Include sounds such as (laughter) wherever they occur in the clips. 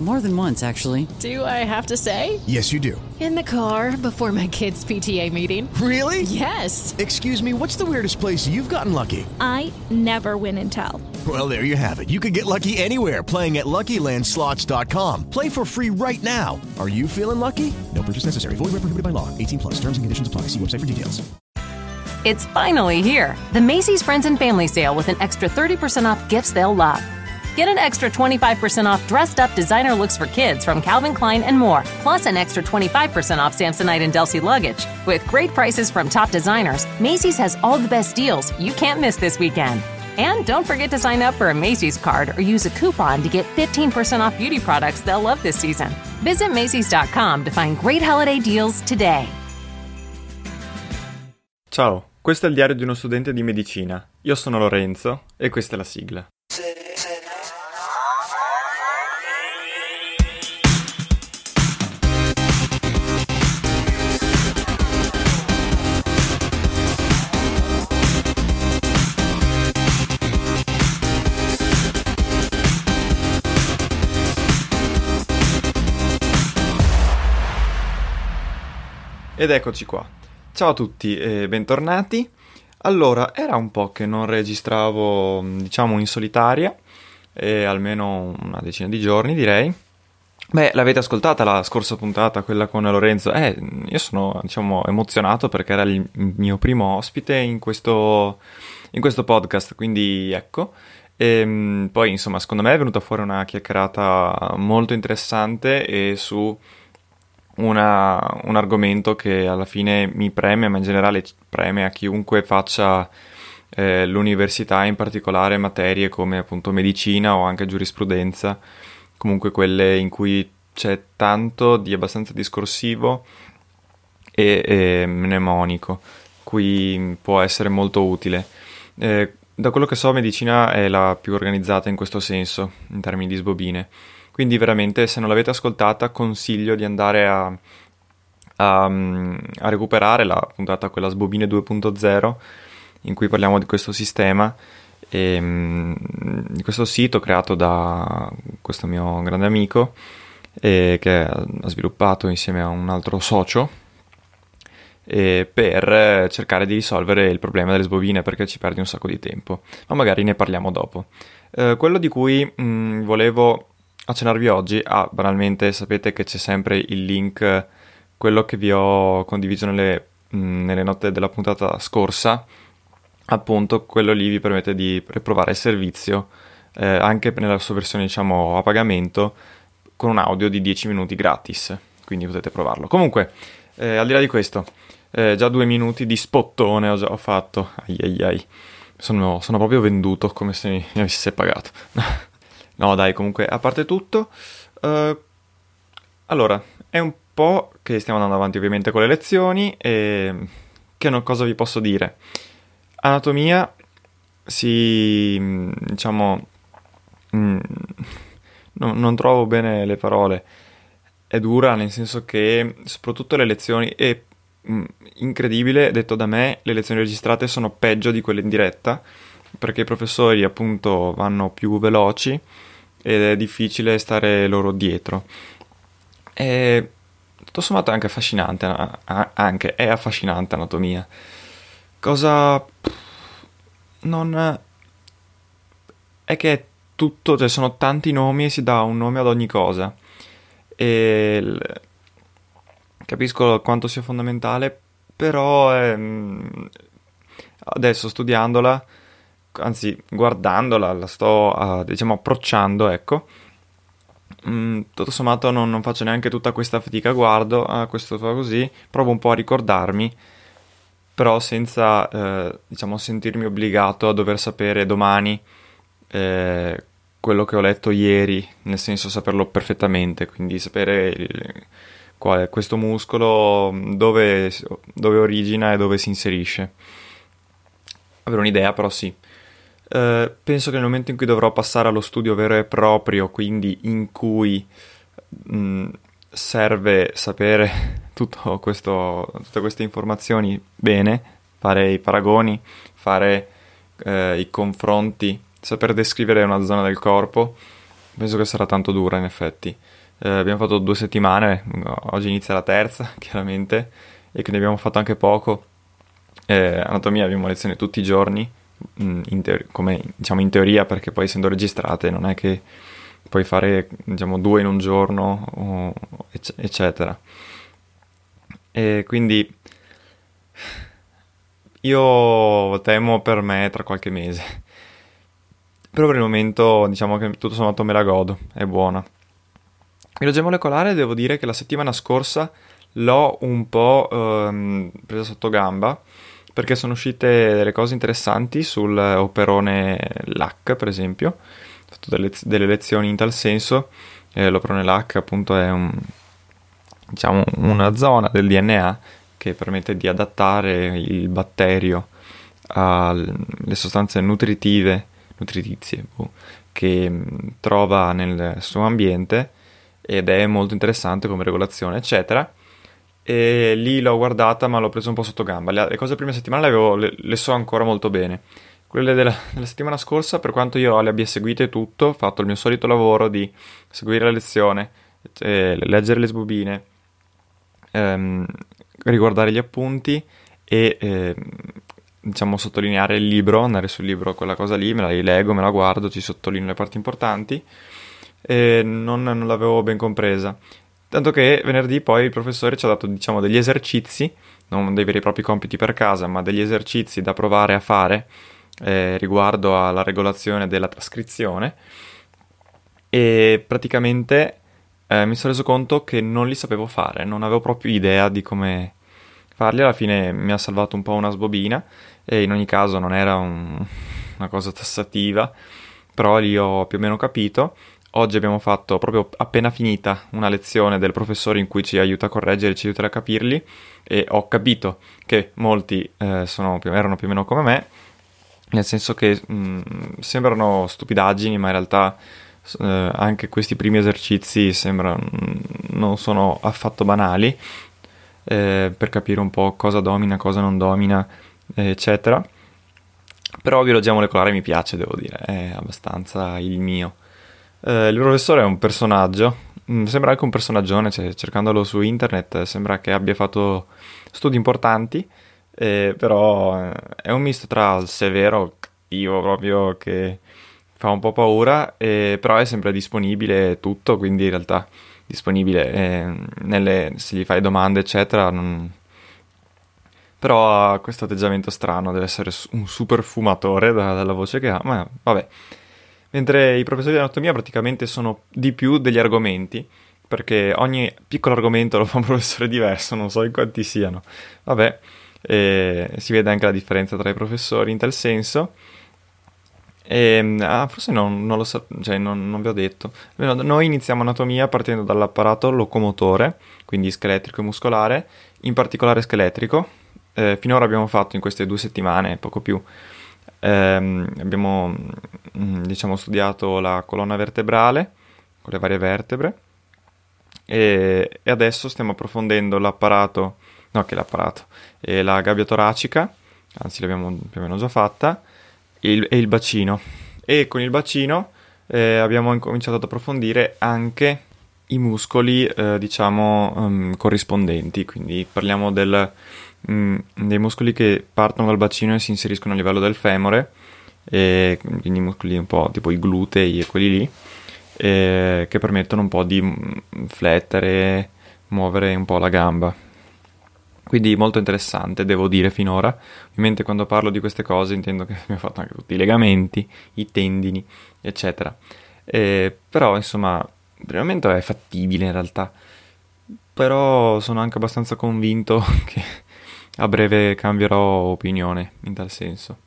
More than once, actually. Do I have to say? Yes, you do. In the car before my kids' PTA meeting. Really? Yes. Excuse me, what's the weirdest place you've gotten lucky? I never win and tell. Well, there you have it. You can get lucky anywhere playing at LuckyLandSlots.com. Play for free right now. Are you feeling lucky? No purchase necessary. Void where prohibited by law. 18 plus. Terms and conditions apply. See website for details. It's finally here. The Macy's Friends and Family Sale with an extra 30% off gifts they'll love. Get an extra 25% off dressed up designer looks for kids from Calvin Klein and more, plus an extra 25% off Samsonite and Delsey luggage. With great prices from top designers, Macy's has all the best deals you can't miss this weekend. And don't forget to sign up for a Macy's card or use a coupon to get 15% off beauty products they'll love this season. Visit Macy's.com to find great holiday deals today. Ciao, questo è il diario di uno studente di medicina. Io sono Lorenzo e questa è la sigla. Ed eccoci qua. Ciao a tutti e bentornati. Allora, era un po' che non registravo, diciamo, in solitaria, e almeno una decina di giorni direi. Beh, l'avete ascoltata la scorsa puntata, quella con Lorenzo? Eh, io sono, diciamo, emozionato perché era il mio primo ospite in questo, in questo podcast, quindi ecco. E poi, insomma, secondo me è venuta fuori una chiacchierata molto interessante e su una, un argomento che alla fine mi preme, ma in generale preme a chiunque faccia eh, l'università, in particolare materie come appunto medicina o anche giurisprudenza, comunque quelle in cui c'è tanto di abbastanza discorsivo e, e mnemonico, cui può essere molto utile. Eh, da quello che so, medicina è la più organizzata in questo senso, in termini di sbobine. Quindi veramente se non l'avete ascoltata consiglio di andare a, a, a recuperare la puntata quella Sbobine 2.0 in cui parliamo di questo sistema e di questo sito creato da questo mio grande amico eh, che ha sviluppato insieme a un altro socio eh, per cercare di risolvere il problema delle sbobine perché ci perdi un sacco di tempo. Ma magari ne parliamo dopo. Eh, quello di cui mh, volevo accennarvi oggi, ah, banalmente sapete che c'è sempre il link, quello che vi ho condiviso nelle, mh, nelle note della puntata scorsa, appunto quello lì vi permette di provare il servizio eh, anche nella sua versione diciamo a pagamento con un audio di 10 minuti gratis, quindi potete provarlo. Comunque, eh, al di là di questo, eh, già due minuti di spottone ho già fatto, ai ai ai, sono, sono proprio venduto come se mi avesse pagato. (laughs) No, dai, comunque, a parte tutto, uh, allora, è un po' che stiamo andando avanti ovviamente con le lezioni e che no, cosa vi posso dire? Anatomia si, diciamo, mm, no, non trovo bene le parole, è dura nel senso che soprattutto le lezioni, è mm, incredibile, detto da me, le lezioni registrate sono peggio di quelle in diretta perché i professori appunto vanno più veloci ed è difficile stare loro dietro. E tutto sommato è anche affascinante, anche è affascinante anatomia. Cosa non è che è tutto, cioè sono tanti nomi e si dà un nome ad ogni cosa. E capisco quanto sia fondamentale, però è... adesso studiandola anzi guardandola, la sto uh, diciamo approcciando, ecco. Mm, tutto sommato non, non, faccio neanche tutta questa fatica, guardo, ah, questo fa così, provo un po' a ricordarmi, però senza, eh, diciamo, sentirmi obbligato a dover sapere domani eh, quello che ho letto ieri, nel senso saperlo perfettamente, quindi sapere il, qual è questo muscolo, dove, dove origina e dove si inserisce. Avere un'idea, però sì. Eh, penso che nel momento in cui dovrò passare allo studio vero e proprio, quindi in cui mh, mm, serve sapere (laughs) questo, tutte queste informazioni bene, fare i paragoni, fare eh, i confronti, saper descrivere una zona del corpo, penso che sarà tanto dura in effetti. Eh, abbiamo fatto due settimane, oggi inizia la terza (laughs) chiaramente e quindi abbiamo fatto anche poco. Eh, anatomia abbiamo lezioni tutti i giorni, in teor- come diciamo in teoria perché poi essendo registrate non è che puoi fare diciamo due in un giorno eccetera. E quindi io temo per me tra qualche mese. Però per il momento diciamo che tutto sommato me la godo, è buona. Biologia molecolare devo dire che la settimana scorsa l'ho un po' ehm, presa sotto gamba perché sono uscite delle cose interessanti sul operone LAC per esempio. Ho fatto delle, delle lezioni in tal senso. Eh, l'operone LAC appunto è un, diciamo, una zona del DNA che permette di adattare il batterio alle sostanze nutritive, nutritizie, boh, che mm, trova nel suo ambiente ed è molto interessante come regolazione, eccetera. E lì l'ho guardata, ma l'ho preso un po' sotto gamba. Le, le cose della prima settimana le, avevo, le, le, so ancora molto bene. Quelle della, della, settimana scorsa, per quanto io le abbia seguite tutto, ho fatto il mio solito lavoro di seguire la lezione, eh, leggere le sbobine, ehm, riguardare gli appunti e eh, diciamo sottolineare il libro, andare sul libro, quella cosa lì, me la rileggo, me la guardo, ci sottolineo le parti importanti e non, non l'avevo ben compresa. Tanto che venerdì poi il professore ci ha dato diciamo degli esercizi, non dei veri e propri compiti per casa, ma degli esercizi da provare a fare eh, riguardo alla regolazione della trascrizione e praticamente eh, mi sono reso conto che non li sapevo fare, non avevo proprio idea di come farli, alla fine mi ha salvato un po' una sbobina e in ogni caso non era un, una cosa tassativa, però li ho più o meno capito. Oggi abbiamo fatto proprio appena finita una lezione del professore in cui ci aiuta a correggere, ci aiuta a capirli e ho capito che molti eh, più, erano più o meno come me, nel senso che mh, mm, sembrano stupidaggini, ma in realtà eh, anche questi primi esercizi sembrano non sono affatto banali eh, per capire un po' cosa domina, cosa non domina, eccetera. Però biologia molecolare mi piace, devo dire, è abbastanza il mio. Eh, il professore è un personaggio, mm, sembra anche un personaggione, cioè, cercandolo su internet sembra che abbia fatto studi importanti, eh, però eh, è un misto tra il severo, cattivo proprio che fa un po' paura, eh, però è sempre disponibile tutto, quindi in realtà disponibile eh, nelle, se gli fai domande eccetera non... però ha questo atteggiamento strano deve essere un super fumatore da, dalla voce che ha ma vabbè mentre i professori di anatomia praticamente sono di più degli argomenti perché ogni piccolo argomento lo fa un (laughs) professore diverso non so in quanti siano vabbè eh, si vede anche la differenza tra i professori in tal senso e, ehm, ah, forse non, non lo so, cioè non, non, vi ho detto. Noi iniziamo anatomia partendo dall'apparato locomotore, quindi scheletrico e muscolare, in particolare scheletrico. Eh, finora abbiamo fatto in queste due settimane, poco più, ehm, abbiamo mm, diciamo studiato la colonna vertebrale con le varie vertebre e, e adesso stiamo approfondendo l'apparato, no che l'apparato, e la gabbia toracica, anzi l'abbiamo più o meno già fatta il, e il bacino. E con il bacino eh, abbiamo incominciato ad approfondire anche i muscoli, eh, diciamo, um, corrispondenti. Quindi parliamo del, um, dei muscoli che partono dal bacino e si inseriscono a livello del femore, e quindi muscoli un po' tipo i glutei e quelli lì, eh, che permettono un po' di mm, flettere, muovere un po' la gamba. Quindi molto interessante, devo dire, finora. Ovviamente quando parlo di queste cose intendo che (laughs) abbiamo fatto anche tutti i legamenti, i tendini, eccetera. Eh, però, insomma, il momento è fattibile in realtà. Però sono anche abbastanza convinto (laughs) che a breve cambierò opinione in tal senso.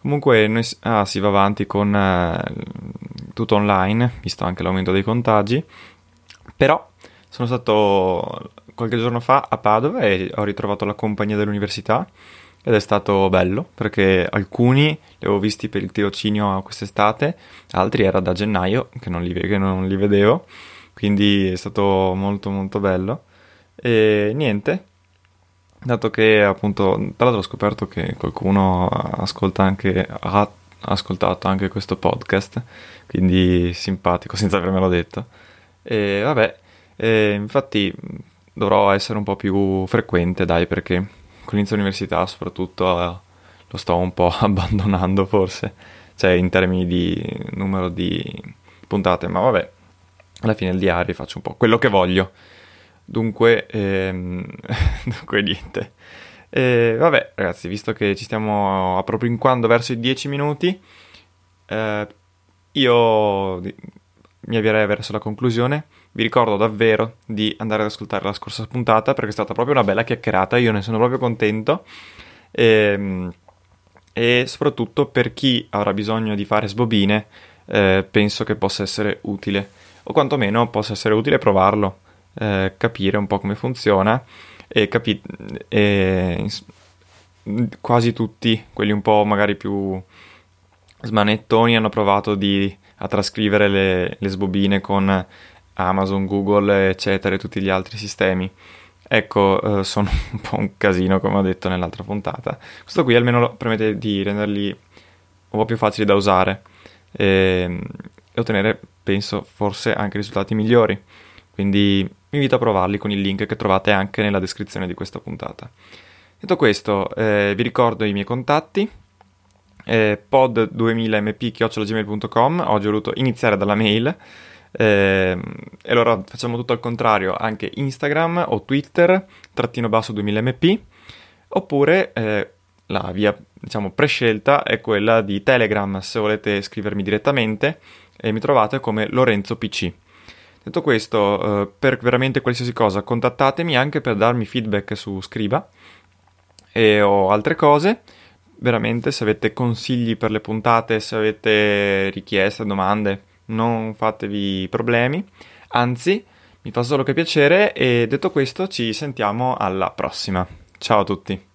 Comunque noi, ah, si va avanti con eh, tutto online, visto anche l'aumento dei contagi. Però sono stato qualche giorno fa a Padova e ho ritrovato la compagnia dell'università ed è stato bello perché alcuni li avevo visti per il tirocinio quest'estate, altri era da gennaio che non li, che non li vedevo, quindi è stato molto molto bello. E niente, dato che appunto, tra l'altro ho scoperto che qualcuno ascolta anche, ha ascoltato anche questo podcast, quindi simpatico (laughs) senza avermelo detto. E vabbè, e infatti dovrò essere un po' più frequente, dai, perché con l'inizio dell'università soprattutto eh, lo sto un po' (laughs) abbandonando forse, cioè in termini di numero di puntate, ma vabbè, alla fine il diario faccio un po' quello che voglio. Dunque, ehm, (laughs) dunque niente. E vabbè, ragazzi, visto che ci stiamo appropinquando verso i 10 minuti, eh, io mi avvierei verso la conclusione. Vi ricordo davvero di andare ad ascoltare la scorsa puntata perché è stata proprio una bella chiacchierata, io ne sono proprio contento. E, ehm, e soprattutto per chi avrà bisogno di fare sbobine, eh, penso che possa essere utile, o quantomeno possa essere utile provarlo, eh, capire un po' come funziona e, capi- e quasi tutti, quelli un po' magari più smanettoni, hanno provato di, a trascrivere le, le sbobine con Amazon, Google, eccetera, e tutti gli altri sistemi. Ecco, eh, sono (laughs) un po' un casino, come ho detto nell'altra puntata. Questo qui almeno permette di renderli un po' più facili da usare e, e ottenere, penso, forse anche risultati migliori. Quindi vi invito a provarli con il link che trovate anche nella descrizione di questa puntata. Detto questo, eh, vi ricordo i miei contatti. Eh, pod2000mp.gmail.com Oggi ho voluto iniziare dalla mail eh, e allora facciamo tutto al contrario, anche Instagram o Twitter, trattino basso 2000mp, oppure eh, la via diciamo prescelta è quella di Telegram se volete scrivermi direttamente e mi trovate come Lorenzo PC. Detto questo, eh, per veramente qualsiasi cosa contattatemi anche per darmi feedback su Scriba e o altre cose. Veramente se avete consigli per le puntate, se avete richieste, domande, non fatevi problemi, anzi mi fa solo che piacere e detto questo ci sentiamo alla prossima. Ciao a tutti.